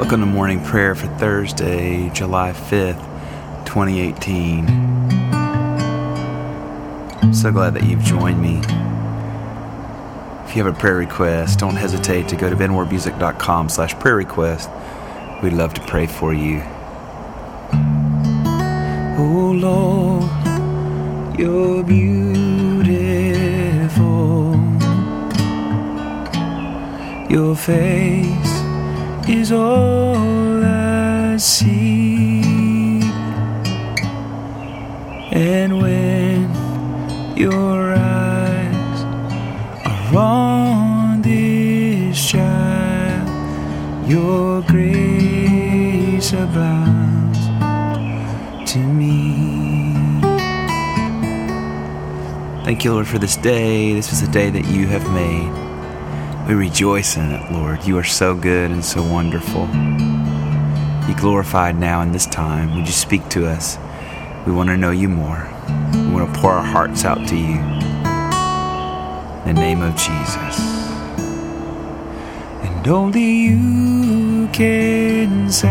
Welcome to morning prayer for Thursday, July 5th, 2018. I'm so glad that you've joined me. If you have a prayer request, don't hesitate to go to benwardmusic.com slash prayer request. We'd love to pray for you. Oh Lord, you're beautiful. Your face is all I see. And when your eyes are on this child, your grace abounds to me. Thank you, Lord, for this day. This is a day that you have made. We rejoice in it, Lord. You are so good and so wonderful. Be glorified now in this time. Would you speak to us? We want to know you more. We want to pour our hearts out to you. In the name of Jesus. And only you can satisfy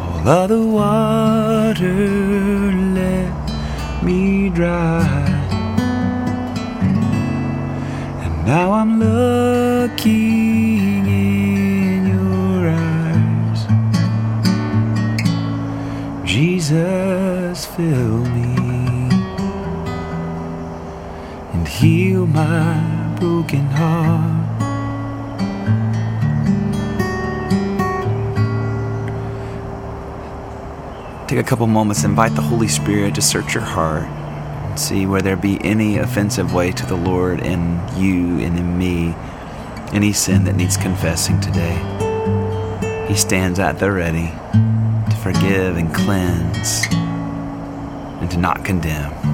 all other water. Me dry. And now I'm looking in your eyes. Jesus, fill me and heal my broken heart. Take a couple moments, invite the Holy Spirit to search your heart, see where there be any offensive way to the Lord in you and in me, any sin that needs confessing today. He stands at the ready to forgive and cleanse and to not condemn.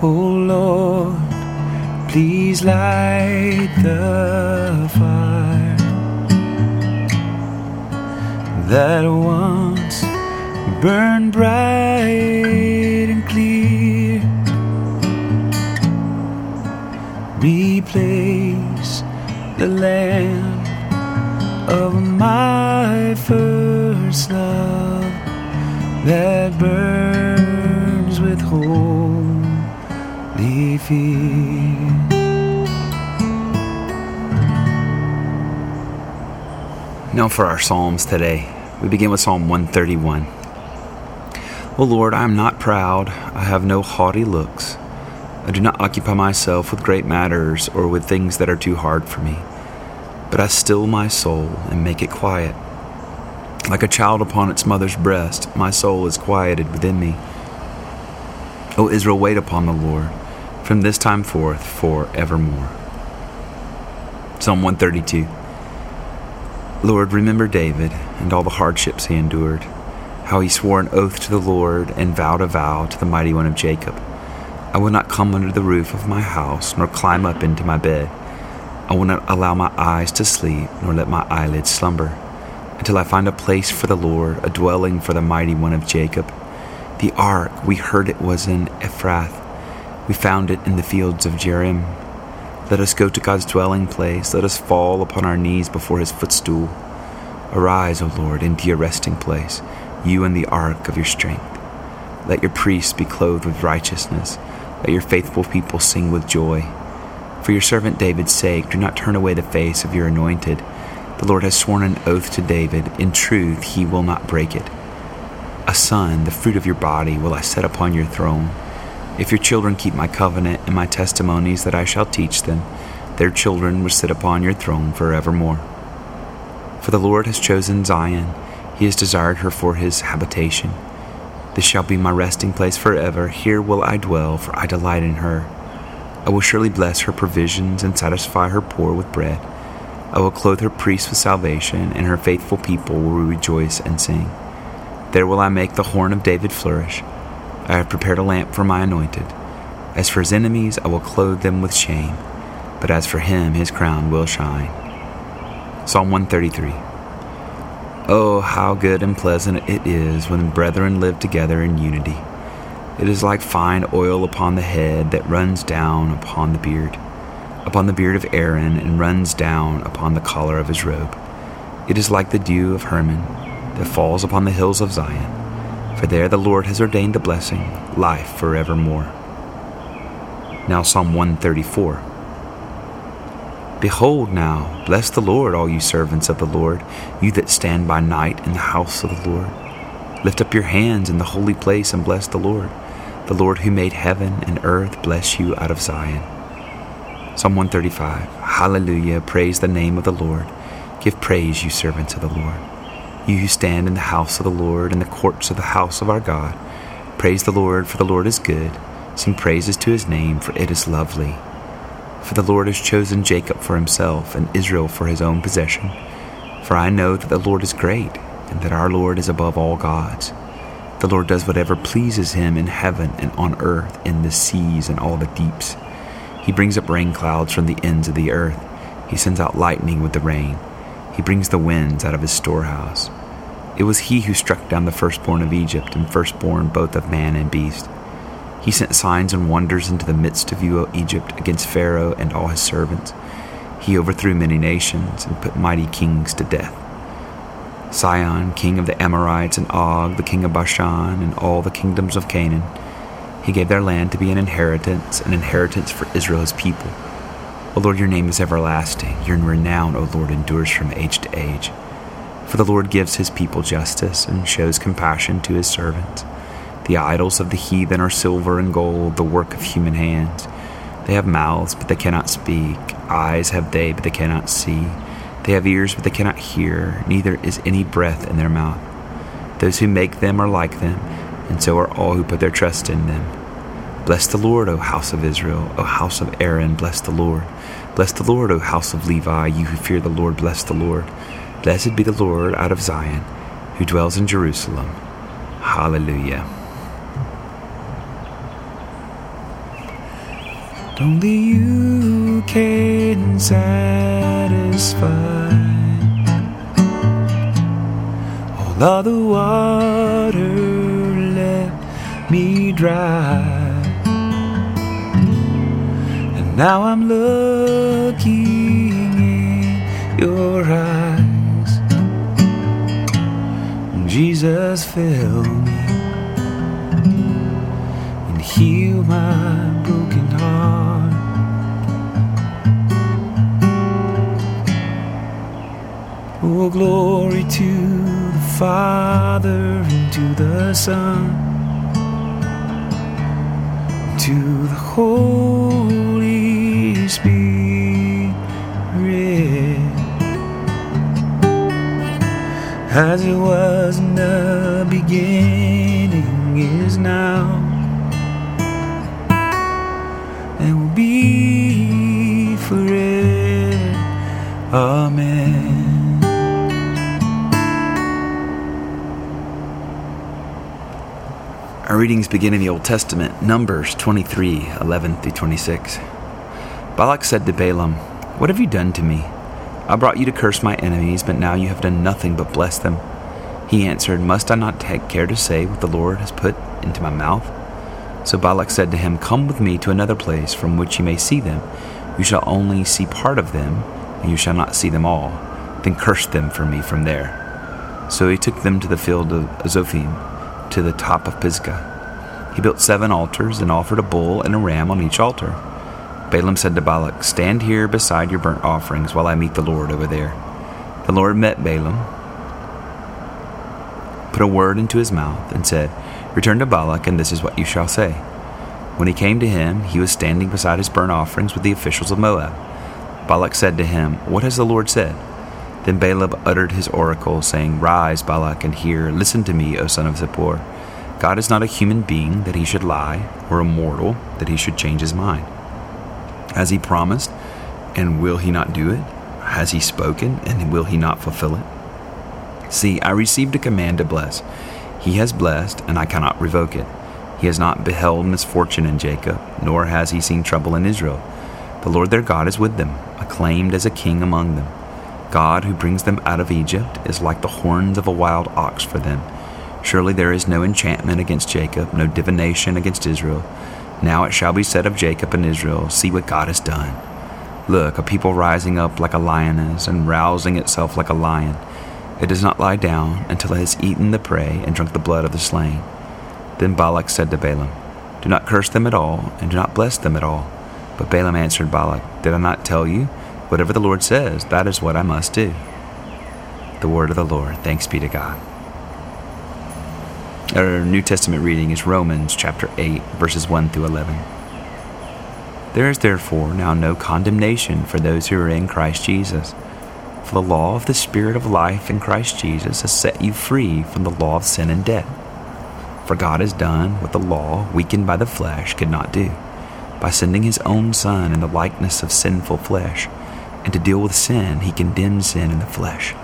Oh Lord, please light the fire that once burned bright and clear. Replace the land fear. Now for our Psalms today. We begin with Psalm 131. O Lord, I am not proud, I have no haughty looks. I do not occupy myself with great matters or with things that are too hard for me, but I still my soul and make it quiet. Like a child upon its mother's breast, my soul is quieted within me. O Israel, wait upon the Lord from this time forth for evermore. Psalm 132. Lord, remember David and all the hardships he endured, how he swore an oath to the Lord and vowed a vow to the mighty one of Jacob. I will not come under the roof of my house, nor climb up into my bed. I will not allow my eyes to sleep, nor let my eyelids slumber, until I find a place for the Lord, a dwelling for the mighty one of Jacob. The ark, we heard it was in Ephrath. We found it in the fields of Jearim. Let us go to God's dwelling place. Let us fall upon our knees before his footstool. Arise, O Lord, into your resting place, you and the ark of your strength. Let your priests be clothed with righteousness. Let your faithful people sing with joy. For your servant David's sake, do not turn away the face of your anointed. The Lord has sworn an oath to David. In truth, he will not break it. A son, the fruit of your body, will I set upon your throne. If your children keep my covenant and my testimonies that I shall teach them, their children will sit upon your throne forevermore. For the Lord has chosen Zion, He has desired her for his habitation. This shall be my resting place forever. Here will I dwell, for I delight in her. I will surely bless her provisions and satisfy her poor with bread. I will clothe her priests with salvation, and her faithful people will rejoice and sing. There will I make the horn of David flourish. I have prepared a lamp for my anointed. As for his enemies, I will clothe them with shame, but as for him, his crown will shine. Psalm 133 Oh, how good and pleasant it is when brethren live together in unity. It is like fine oil upon the head that runs down upon the beard upon the beard of Aaron and runs down upon the collar of his robe. It is like the dew of Hermon that falls upon the hills of Zion, for there the Lord has ordained the blessing, life forevermore. Now, Psalm 134. Behold now, bless the Lord, all you servants of the Lord, you that stand by night in the house of the Lord. Lift up your hands in the holy place and bless the Lord. The Lord who made heaven and earth bless you out of Zion. Psalm 135 Hallelujah, praise the name of the Lord. Give praise, you servants of the Lord. You who stand in the house of the Lord, in the courts of the house of our God. Praise the Lord, for the Lord is good. Sing praises to his name, for it is lovely. For the Lord has chosen Jacob for himself, and Israel for his own possession. For I know that the Lord is great, and that our Lord is above all gods. The Lord does whatever pleases him in heaven and on earth, in the seas and all the deeps. He brings up rain clouds from the ends of the earth. He sends out lightning with the rain. He brings the winds out of his storehouse. It was he who struck down the firstborn of Egypt and firstborn both of man and beast. He sent signs and wonders into the midst of you, O Egypt, against Pharaoh and all his servants. He overthrew many nations and put mighty kings to death. Sihon, king of the Amorites, and Og, the king of Bashan, and all the kingdoms of Canaan he gave their land to be an inheritance, an inheritance for Israel's people. O Lord, your name is everlasting. Your renown, O Lord, endures from age to age. For the Lord gives his people justice and shows compassion to his servants. The idols of the heathen are silver and gold, the work of human hands. They have mouths, but they cannot speak. Eyes have they, but they cannot see. They have ears, but they cannot hear. Neither is any breath in their mouth. Those who make them are like them, and so are all who put their trust in them. Bless the Lord, O house of Israel, O house of Aaron, bless the Lord. Bless the Lord, O house of Levi, you who fear the Lord, bless the Lord. Blessed be the Lord out of Zion, who dwells in Jerusalem. Hallelujah. Only you can satisfy all of the water left me dry. And now I'm looking in your eyes. Jesus, fill me and heal my broken heart. Oh, glory to the Father and to the Son, to the Holy as it was in the beginning, is now, and will be forever. Amen. Our readings begin in the Old Testament, Numbers 23 11 through 26. Balak said to Balaam, What have you done to me? I brought you to curse my enemies, but now you have done nothing but bless them. He answered, Must I not take care to say what the Lord has put into my mouth? So Balak said to him, Come with me to another place from which you may see them. You shall only see part of them, and you shall not see them all. Then curse them for me from there. So he took them to the field of Zophim, to the top of Pisgah. He built seven altars and offered a bull and a ram on each altar. Balaam said to Balak, Stand here beside your burnt offerings while I meet the Lord over there. The Lord met Balaam, put a word into his mouth, and said, Return to Balak, and this is what you shall say. When he came to him, he was standing beside his burnt offerings with the officials of Moab. Balak said to him, What has the Lord said? Then Balaam uttered his oracle, saying, Rise, Balak, and hear. Listen to me, O son of Zippor. God is not a human being that he should lie, or a mortal that he should change his mind. Has he promised, and will he not do it? Has he spoken, and will he not fulfill it? See, I received a command to bless. He has blessed, and I cannot revoke it. He has not beheld misfortune in Jacob, nor has he seen trouble in Israel. The Lord their God is with them, acclaimed as a king among them. God, who brings them out of Egypt, is like the horns of a wild ox for them. Surely there is no enchantment against Jacob, no divination against Israel. Now it shall be said of Jacob and Israel, See what God has done. Look, a people rising up like a lioness and rousing itself like a lion. It does not lie down until it has eaten the prey and drunk the blood of the slain. Then Balak said to Balaam, Do not curse them at all, and do not bless them at all. But Balaam answered Balak, Did I not tell you? Whatever the Lord says, that is what I must do. The word of the Lord. Thanks be to God. Our New Testament reading is Romans chapter 8, verses 1 through 11. There is therefore now no condemnation for those who are in Christ Jesus. For the law of the Spirit of life in Christ Jesus has set you free from the law of sin and death. For God has done what the law, weakened by the flesh, could not do, by sending his own Son in the likeness of sinful flesh and to deal with sin, he condemned sin in the flesh,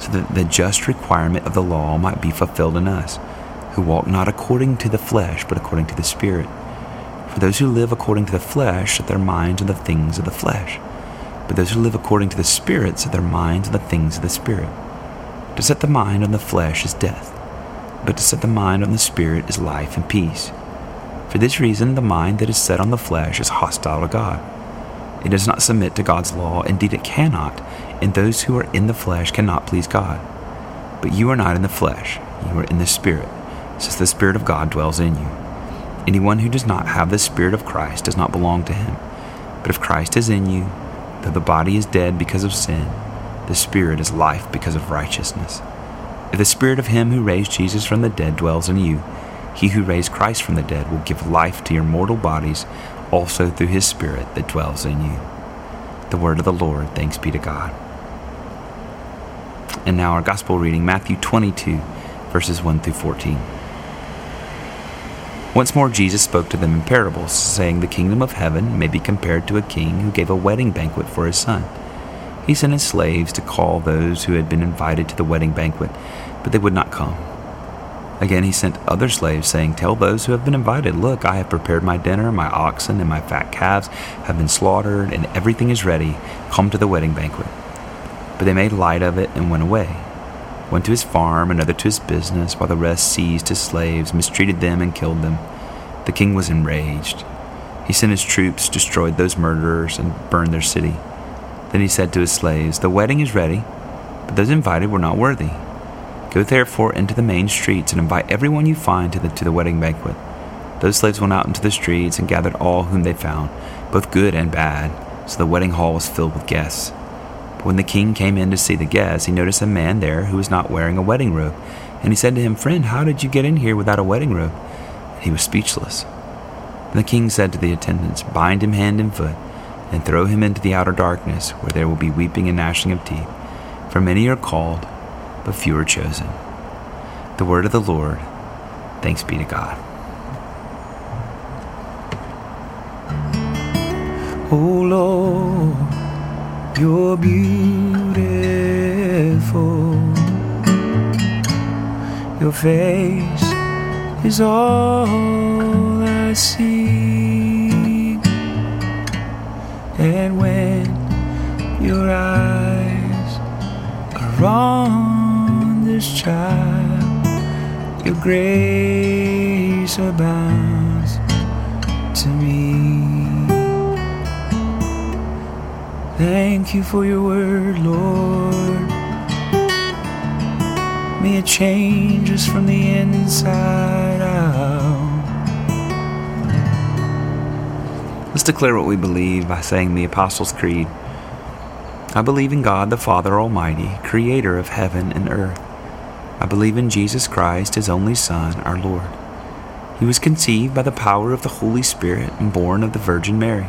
so that the just requirement of the law might be fulfilled in us, who walk not according to the flesh, but according to the Spirit. For those who live according to the flesh set their minds on the things of the flesh, but those who live according to the Spirit set their minds on the things of the Spirit. To set the mind on the flesh is death, but to set the mind on the Spirit is life and peace. For this reason, the mind that is set on the flesh is hostile to God it does not submit to God's law. Indeed, it cannot. And those who are in the flesh cannot please God. But you are not in the flesh, you are in the Spirit, since the Spirit of God dwells in you. Anyone who does not have the Spirit of Christ does not belong to him. But if Christ is in you, though the body is dead because of sin, the Spirit is life because of righteousness. If the Spirit of Him who raised Jesus from the dead dwells in you, He who raised Christ from the dead will give life to your mortal bodies also through his Spirit that dwells in you. The word of the Lord, thanks be to God. And now our gospel reading, Matthew 22, verses 1 through 14. Once more Jesus spoke to them in parables, saying, The kingdom of heaven may be compared to a king who gave a wedding banquet for his son. He sent his slaves to call those who had been invited to the wedding banquet, but they would not come. Again, he sent other slaves, saying, Tell those who have been invited, Look, I have prepared my dinner, my oxen and my fat calves have been slaughtered, and everything is ready. Come to the wedding banquet. But they made light of it and went away. One to his farm, another to his business, while the rest seized his slaves, mistreated them, and killed them. The king was enraged. He sent his troops, destroyed those murderers, and burned their city. Then he said to his slaves, The wedding is ready, but those invited were not worthy. Go therefore into the main streets and invite everyone you find to the, to the wedding banquet. Those slaves went out into the streets and gathered all whom they found, both good and bad, so the wedding hall was filled with guests. But when the king came in to see the guests, he noticed a man there who was not wearing a wedding robe. And he said to him, Friend, how did you get in here without a wedding robe? And he was speechless. Then the king said to the attendants, Bind him hand and foot, and throw him into the outer darkness, where there will be weeping and gnashing of teeth. For many are called, but few are chosen. The word of the Lord. Thanks be to God. Oh Lord, you're beautiful. Your face is all I see. And when your eyes are on this child, your grace abounds to me. Thank you for your word, Lord. May it change us from the inside out. Let's declare what we believe by saying the Apostles' Creed. I believe in God the Father Almighty, creator of heaven and earth. I believe in Jesus Christ, his only Son, our Lord. He was conceived by the power of the Holy Spirit and born of the Virgin Mary.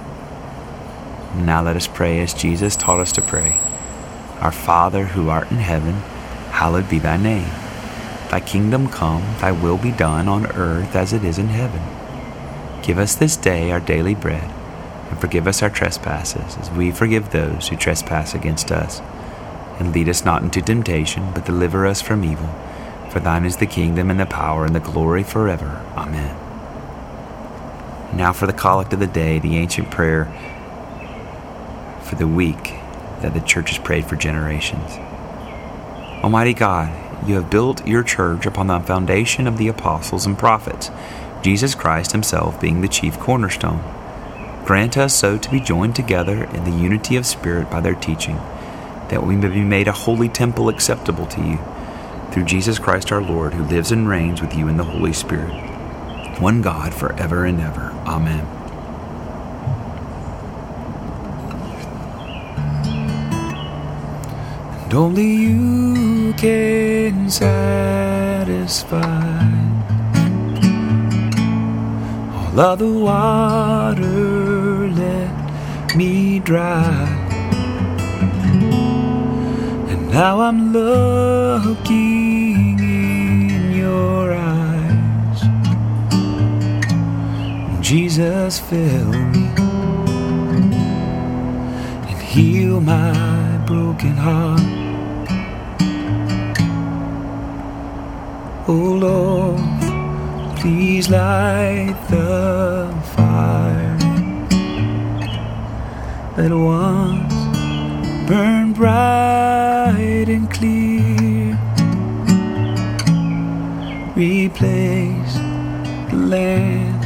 Now let us pray as Jesus taught us to pray. Our Father who art in heaven, hallowed be thy name. Thy kingdom come, thy will be done on earth as it is in heaven. Give us this day our daily bread, and forgive us our trespasses, as we forgive those who trespass against us. And lead us not into temptation, but deliver us from evil. For thine is the kingdom, and the power, and the glory forever. Amen. Now for the collect of the day, the ancient prayer for the week that the church has prayed for generations. Almighty God, you have built your church upon the foundation of the apostles and prophets, Jesus Christ himself being the chief cornerstone. Grant us so to be joined together in the unity of spirit by their teaching, that we may be made a holy temple acceptable to you, through Jesus Christ our Lord, who lives and reigns with you in the Holy Spirit, one God forever and ever. Amen. And only you can satisfy all of the water let me dry. And now I'm looking in your eyes. Jesus, fill me and heal my broken heart. Oh Lord, please light the fire that once burned bright and clear. Replace the land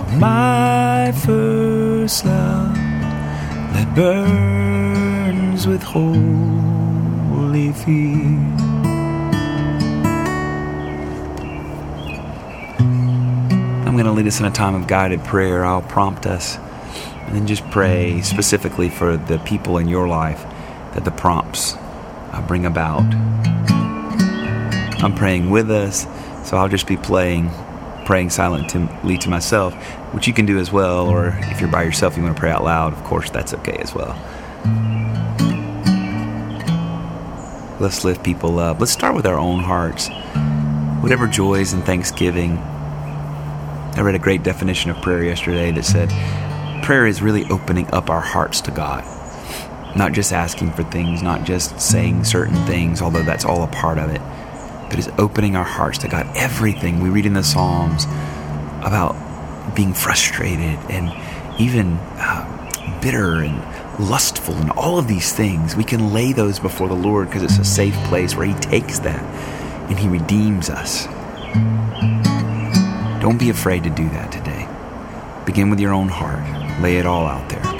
of my first love that burns with holy fear. Going to lead us in a time of guided prayer. I'll prompt us and then just pray specifically for the people in your life that the prompts bring about. I'm praying with us, so I'll just be playing, praying silently to myself, which you can do as well, or if you're by yourself, you want to pray out loud, of course, that's okay as well. Let's lift people up. Let's start with our own hearts. Whatever joys and thanksgiving. I read a great definition of prayer yesterday that said prayer is really opening up our hearts to God. Not just asking for things, not just saying certain things, although that's all a part of it, but is opening our hearts to God. Everything we read in the Psalms about being frustrated and even uh, bitter and lustful and all of these things, we can lay those before the Lord because it's a safe place where He takes that and He redeems us. Don't be afraid to do that today. Begin with your own heart, lay it all out there.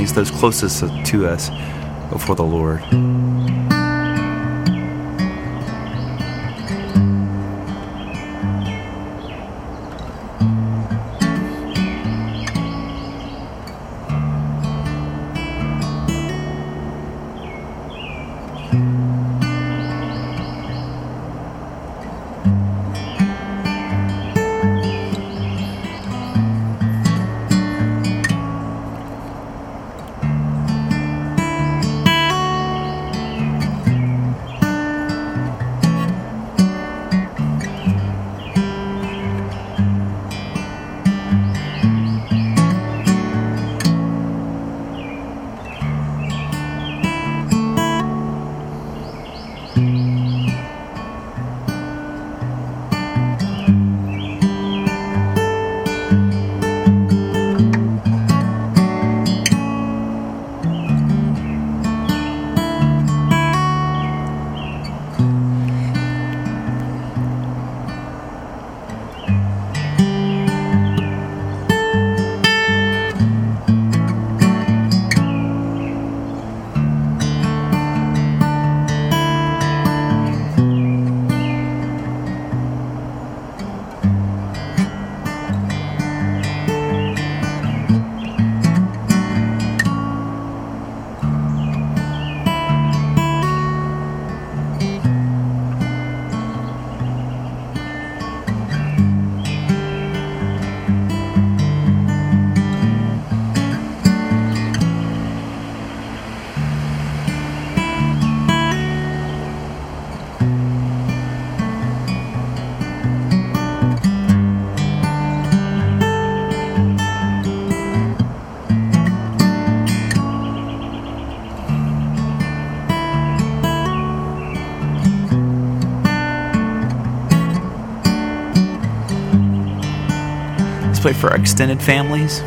Families, those closest to us, before the Lord. For extended families.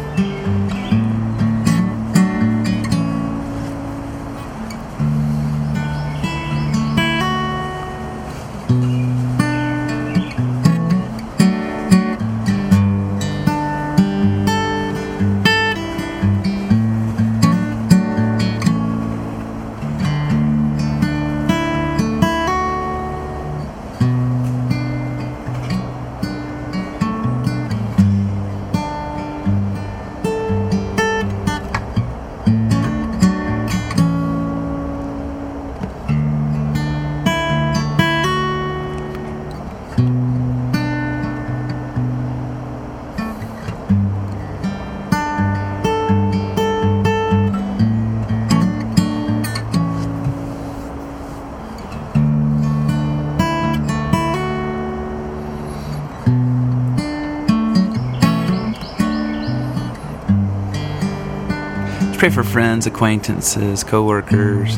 Pray for friends, acquaintances, coworkers,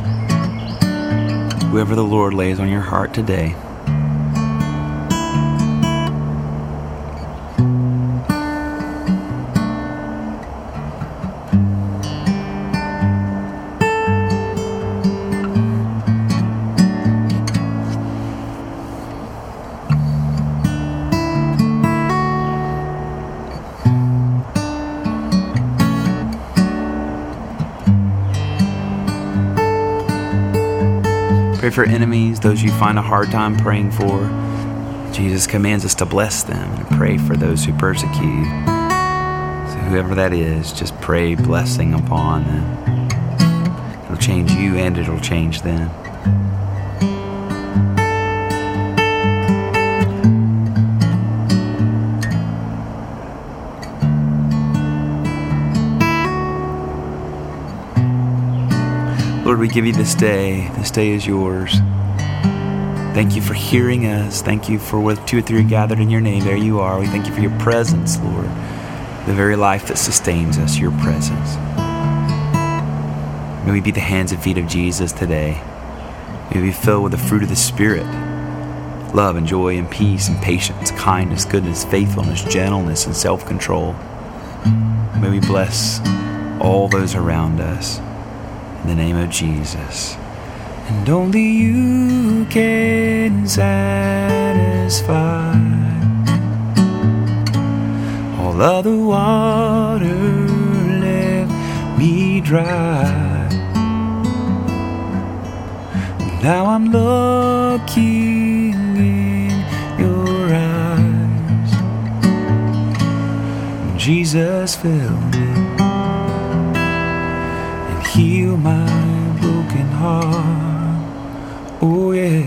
whoever the Lord lays on your heart today. For enemies, those you find a hard time praying for. Jesus commands us to bless them and pray for those who persecute. So, whoever that is, just pray blessing upon them. It'll change you and it'll change them. We give you this day. This day is yours. Thank you for hearing us. Thank you for what two or three gathered in your name. There you are. We thank you for your presence, Lord. The very life that sustains us, your presence. May we be the hands and feet of Jesus today. May we be filled with the fruit of the Spirit love and joy and peace and patience, kindness, goodness, faithfulness, gentleness, and self control. May we bless all those around us the name of Jesus. And only you can satisfy all other water left me dry. Now I'm looking in your eyes. Jesus filled me my broken heart. Oh, yeah.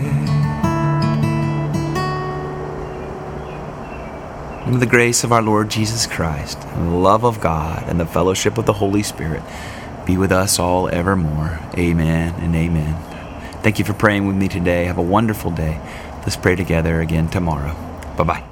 And the grace of our Lord Jesus Christ, and the love of God, and the fellowship of the Holy Spirit be with us all evermore. Amen and amen. Thank you for praying with me today. Have a wonderful day. Let's pray together again tomorrow. Bye bye.